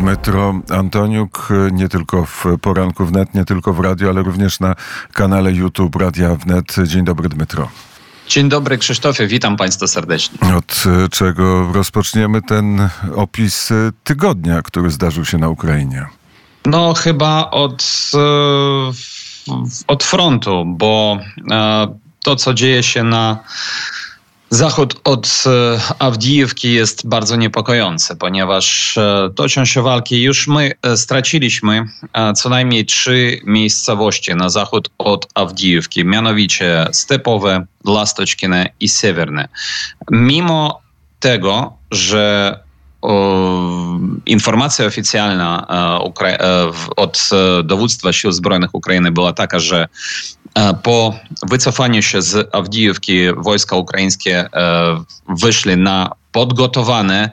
Dmytro Antoniuk, nie tylko w poranku wnet, nie tylko w radio, ale również na kanale YouTube Radia Wnet. Dzień dobry, Dmytro. Dzień dobry Krzysztofie, witam Państwa serdecznie. Od czego rozpoczniemy ten opis tygodnia, który zdarzył się na Ukrainie? No chyba od, od frontu, bo to co dzieje się na Zachód od e, Awdijewki jest bardzo niepokojący, ponieważ e, toczą się walki. Już my e, straciliśmy co najmniej trzy miejscowości na zachód od Awdijewki, mianowicie Stepowe, Lastoczkine i Siewerne. Mimo tego, że informacja oficjalna od dowództwa sił zbrojnych Ukrainy była taka, że po wycofaniu się z Awdijewki wojska ukraińskie wyszli na podgotowane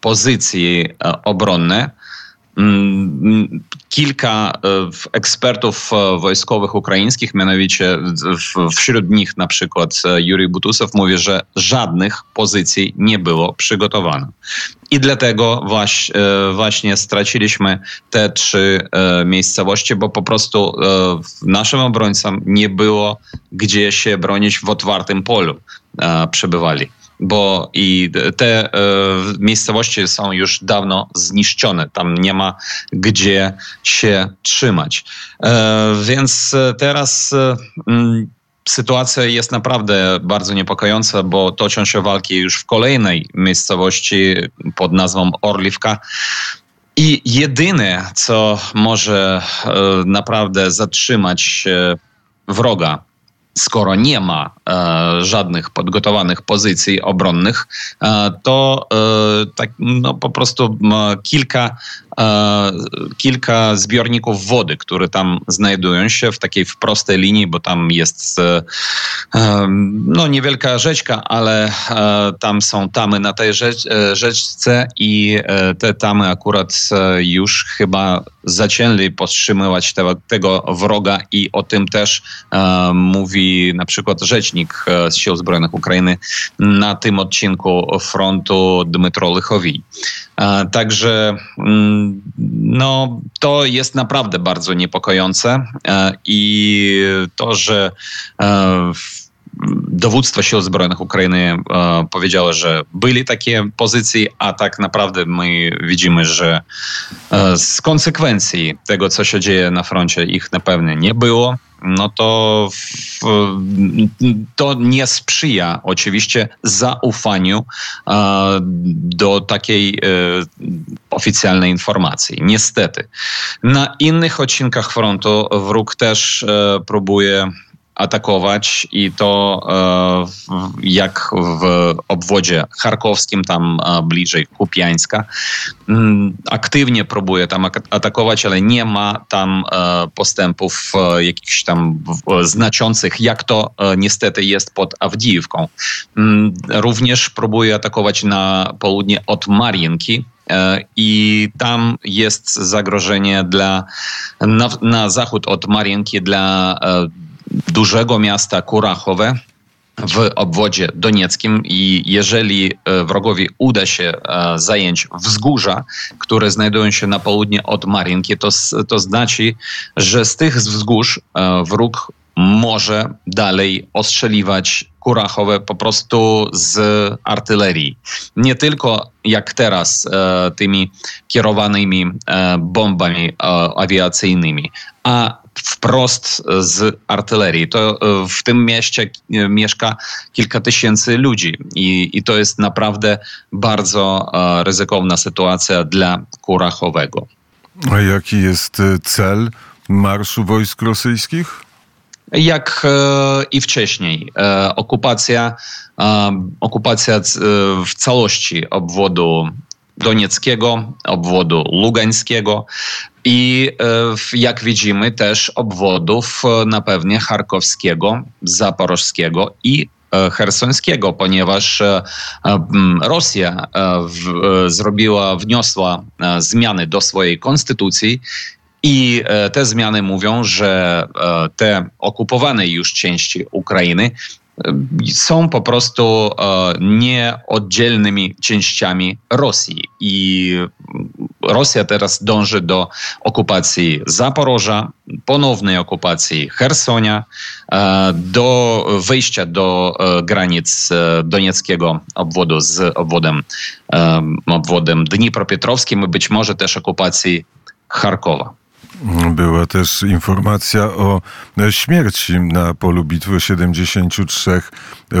pozycje obronne. Mm, kilka ekspertów wojskowych ukraińskich, mianowicie wśród nich na przykład Jurij Butusow mówi, że żadnych pozycji nie było przygotowane. I dlatego właśnie straciliśmy te trzy miejscowości, bo po prostu naszym obrońcom nie było gdzie się bronić w otwartym polu przebywali bo i te e, miejscowości są już dawno zniszczone. Tam nie ma gdzie się trzymać. E, więc teraz e, sytuacja jest naprawdę bardzo niepokojąca, bo toczą się walki już w kolejnej miejscowości pod nazwą Orliwka. I jedyne, co może naprawdę zatrzymać wroga skoro nie ma e, żadnych podgotowanych pozycji obronnych, e, to e, tak, no, po prostu kilka kilka zbiorników wody, które tam znajdują się w takiej prostej linii, bo tam jest e, e, no niewielka rzeczka, ale tam są tamy na tej rzeczce i te tamy akurat już chyba zaczęli powstrzymywać te, tego wroga i o tym też mówi na przykład rzecznik Sił Zbrojnych Ukrainy na tym odcinku frontu Dmytro Lychowi. Także mm, no, to jest naprawdę bardzo niepokojące e, i to, że e, dowództwo sił zbrojnych Ukrainy e, powiedziało, że byli takie pozycje, a tak naprawdę my widzimy, że z konsekwencji tego, co się dzieje na froncie, ich na pewno nie było no to w, to nie sprzyja oczywiście zaufaniu e, do takiej e, oficjalnej informacji. Niestety. Na innych odcinkach frontu wróg też e, próbuje atakować i to e, jak w obwodzie charkowskim, tam e, bliżej Kupiańska. Mm, aktywnie próbuje tam atakować, ale nie ma tam e, postępów jakichś tam znaczących, jak to niestety jest pod Awdijówką. Mm, również próbuje atakować na południe od Marienki, i tam jest zagrożenie dla na, na zachód od Marienki dla dużego miasta Kurachowe w obwodzie donieckim i jeżeli e, wrogowi uda się e, zająć wzgórza, które znajdują się na południe od Marienki, to, to znaczy, że z tych wzgórz e, wróg może dalej ostrzeliwać Kurachowe po prostu z artylerii. Nie tylko jak teraz tymi kierowanymi bombami awiacyjnymi, a wprost z artylerii. To e, w tym mieście e, mieszka kilka tysięcy ludzi i, i to jest naprawdę bardzo e, ryzykowna sytuacja dla Kurachowego. A jaki jest cel marszu wojsk rosyjskich? Jak i wcześniej. Okupacja, okupacja w całości obwodu Donieckiego, obwodu Lugańskiego i e, jak widzimy też obwodów e, na pewnie Charkowskiego, Zaporożskiego i e, Hersońskiego, ponieważ Rosja zrobiła, wniosła zmiany do swojej konstytucji i te zmiany mówią, że te okupowane już części Ukrainy są po prostu nieoddzielnymi częściami Rosji i Rosja teraz dąży do okupacji Zaporoża, ponownej okupacji Hersonia, do wejścia do granic Donieckiego obwodu z obwodem, obwodem Dnipropetrowskim i być może też okupacji Charkowa. Była też informacja o śmierci na polu bitwy 73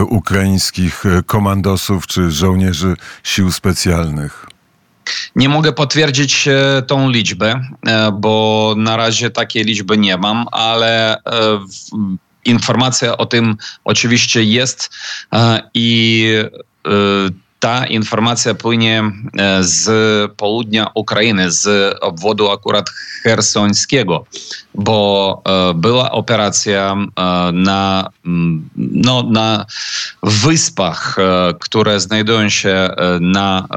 ukraińskich komandosów czy żołnierzy sił specjalnych. Nie mogę potwierdzić tą liczbę, bo na razie takiej liczby nie mam, ale informacja o tym oczywiście jest i ta informacja płynie z południa Ukrainy, z obwodu akurat hersońskiego, bo była operacja na, no, na wyspach, które znajdują się na,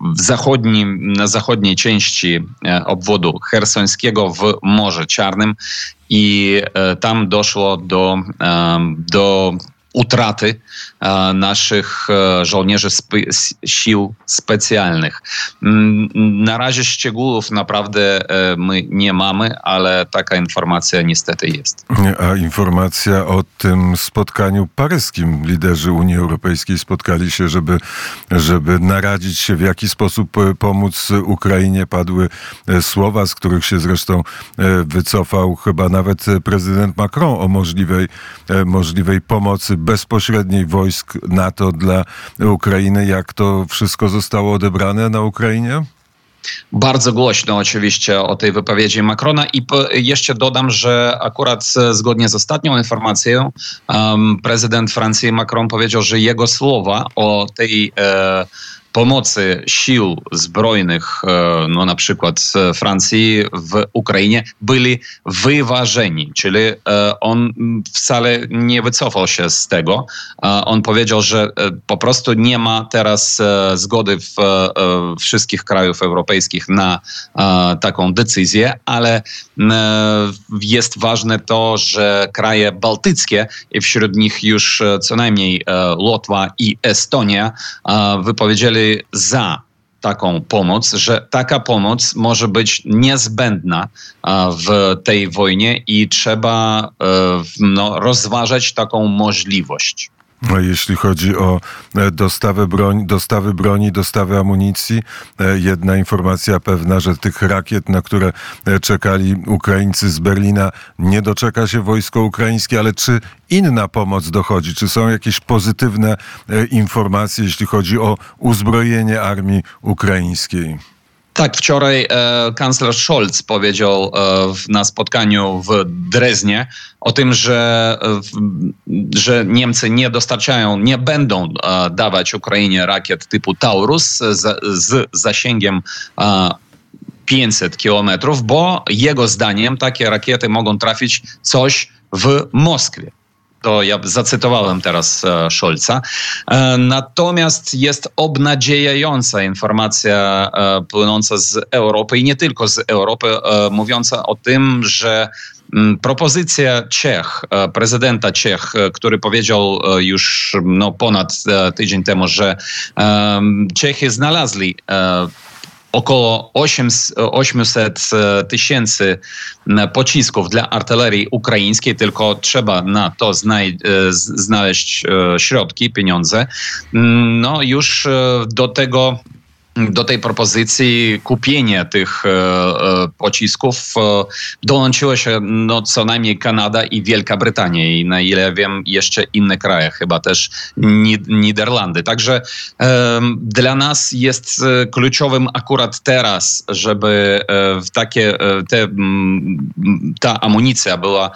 w zachodnim, na zachodniej części obwodu hersońskiego w Morzu Czarnym i tam doszło do, do utraty naszych żołnierzy sił specjalnych. Na razie szczegółów naprawdę my nie mamy, ale taka informacja niestety jest. A informacja o tym spotkaniu paryskim liderzy Unii Europejskiej spotkali się, żeby, żeby naradzić się, w jaki sposób pomóc Ukrainie. Padły słowa, z których się zresztą wycofał chyba nawet prezydent Macron o możliwej, możliwej pomocy bezpośredniej wojsk NATO dla Ukrainy. Jak to wszystko zostało odebrane na Ukrainie? Bardzo głośno oczywiście o tej wypowiedzi Macrona i jeszcze dodam, że akurat zgodnie z ostatnią informacją um, prezydent Francji Macron powiedział, że jego słowa o tej e, pomocy sił zbrojnych, no na przykład Francji w Ukrainie, byli wyważeni, czyli on wcale nie wycofał się z tego. On powiedział, że po prostu nie ma teraz zgody w wszystkich krajów europejskich na taką decyzję, ale jest ważne to, że kraje bałtyckie i wśród nich już co najmniej Łotwa i Estonia wypowiedzieli za taką pomoc, że taka pomoc może być niezbędna w tej wojnie i trzeba no, rozważać taką możliwość. Jeśli chodzi o dostawę broni, dostawy broni, dostawy amunicji, jedna informacja pewna, że tych rakiet, na które czekali Ukraińcy z Berlina, nie doczeka się wojsko ukraińskie, ale czy inna pomoc dochodzi? Czy są jakieś pozytywne informacje, jeśli chodzi o uzbrojenie armii ukraińskiej? Tak, wczoraj e, kanclerz Scholz powiedział e, na spotkaniu w Dreznie o tym, że, e, że Niemcy nie dostarczają, nie będą e, dawać Ukrainie rakiet typu Taurus z, z zasięgiem 500 kilometrów, bo jego zdaniem takie rakiety mogą trafić coś w Moskwie. To ja zacytowałem teraz e, Scholza. E, natomiast jest obnadziejająca informacja e, płynąca z Europy i nie tylko z Europy, mówiąca o tym, że propozycja Czech, prezydenta Czech, który powiedział już no, ponad tydzień temu, że Czechy znalazli około 800 e, tysięcy pocisków dla artylerii ukraińskiej, tylko trzeba na to e, znaleźć e, środki, pieniądze. Mm, no już do tego do tej propozycji kupienia tych e, e, pocisków e, dołączyło się no, co najmniej Kanada i Wielka Brytania i na ile wiem jeszcze inne kraje, chyba też Niderlandy. Także dla nas jest kluczowym akurat teraz, żeby w takie te, ta amunicja była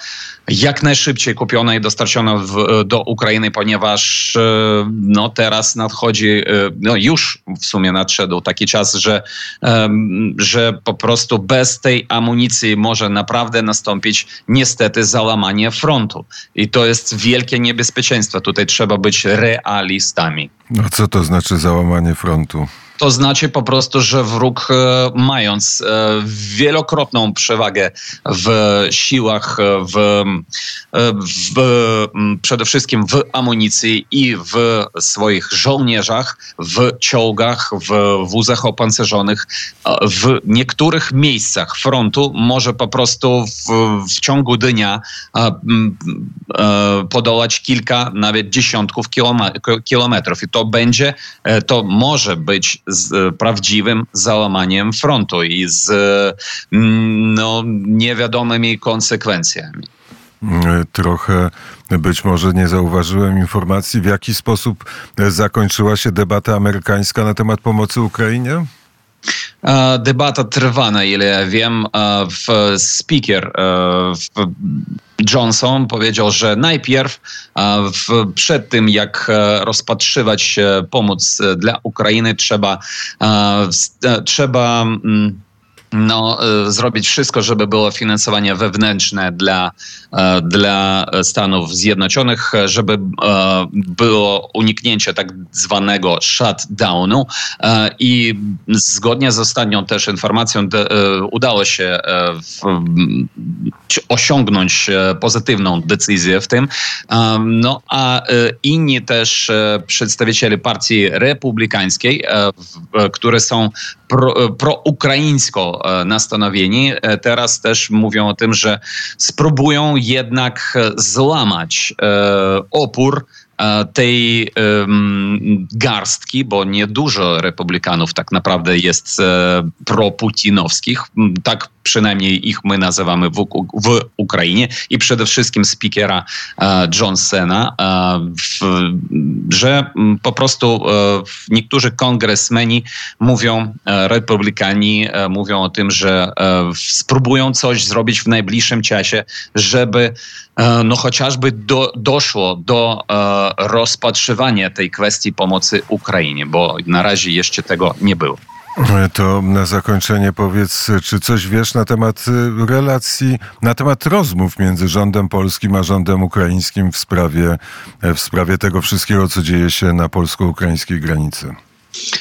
jak najszybciej kupiona i dostarczona w, do Ukrainy, ponieważ no, teraz nadchodzi, no już w sumie nadszedł taki czas, że, że po prostu bez tej amunicji może naprawdę nastąpić niestety załamanie frontu. I to jest wielkie niebezpieczeństwo. Tutaj trzeba być realistami. No co to znaczy załamanie frontu? To znaczy po prostu, że wróg mając wielokrotną przewagę w siłach, w, w, przede wszystkim w amunicji i w swoich żołnierzach, w czołgach, w wózach opancerzonych, w niektórych miejscach frontu może po prostu w, w ciągu dnia podołać kilka, nawet dziesiątków kilometrów. I to będzie, e, to może być z prawdziwym załamaniem frontu i z no, niewiadomymi konsekwencjami. Trochę być może nie zauważyłem informacji, w jaki sposób zakończyła się debata amerykańska na temat pomocy Ukrainie? Debata trwa, na ile ja wiem. W speaker w Johnson powiedział, że najpierw w, przed tym, jak rozpatrywać pomoc dla Ukrainy, trzeba, trzeba mm, no, e, zrobić wszystko, żeby było finansowanie wewnętrzne dla, e, dla Stanów Zjednoczonych, żeby e, było uniknięcie tak zwanego shutdownu i zgodnie z ostatnią też informacją udało się osiągnąć pozytywną decyzję w tym. No a inni też przedstawiciele partii republikańskiej, które są pro, proukraińsko E, nastawieni, e, teraz też mówią o tym, że spróbują jednak złamać e, opór tej garstki, bo niedużo republikanów tak naprawdę jest e, proputinowskich, tak przynajmniej ich my nazywamy w, Ukrainie i przede wszystkim speakera e, Johnsona, e, że po prostu niektórzy kongresmeni mówią, republikani mówią o tym, że spróbują coś zrobić w najbliższym czasie, żeby no chociażby do, doszło do rozpatrywania tej kwestii pomocy Ukrainie, bo na razie jeszcze tego nie było. To na zakończenie powiedz, czy coś wiesz na temat y, relacji, na temat rozmów między rządem polskim a rządem ukraińskim w sprawie, w sprawie tego wszystkiego, co dzieje się na polsko-ukraińskiej granicy?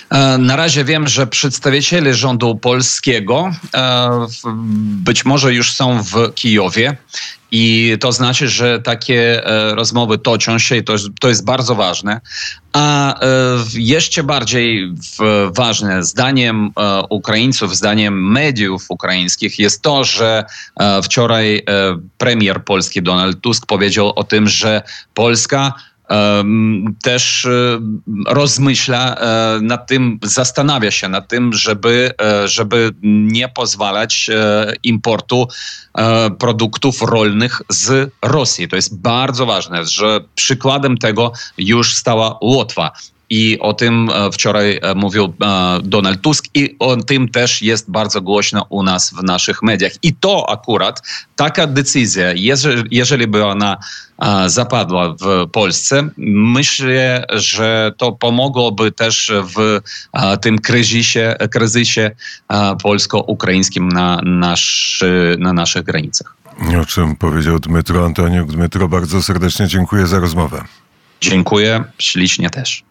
E, na razie wiem, że przedstawiciele rządu polskiego e, być może już są w Kijowie i to znaczy, że takie e, rozmowy toczą się i to, to jest bardzo ważne. A jeszcze bardziej ważne zdaniem Ukraińców, zdaniem mediów ukraińskich jest to, że wczoraj premier polski Donald Tusk powiedział o tym, że Polska też rozmyśla e, nad tym, zastanawia się nad tym, żeby, e, żeby nie pozwalać e, importu produktów rolnych z Rosji. To jest bardzo ważne, że przykładem tego już stała Łotwa. I o tym wczoraj mówił Donald Tusk, i o tym też jest bardzo głośno u nas w naszych mediach. I to akurat taka decyzja, jeżeli, jeżeli by ona zapadła w Polsce. Myślę, że to pomogłoby też w tym kryzysie, kryzysie polsko-ukraińskim na, nasz, na naszych granicach. O czym powiedział Dmytro Antoniuk. Dmytro, bardzo serdecznie dziękuję za rozmowę. Dziękuję, ślicznie też.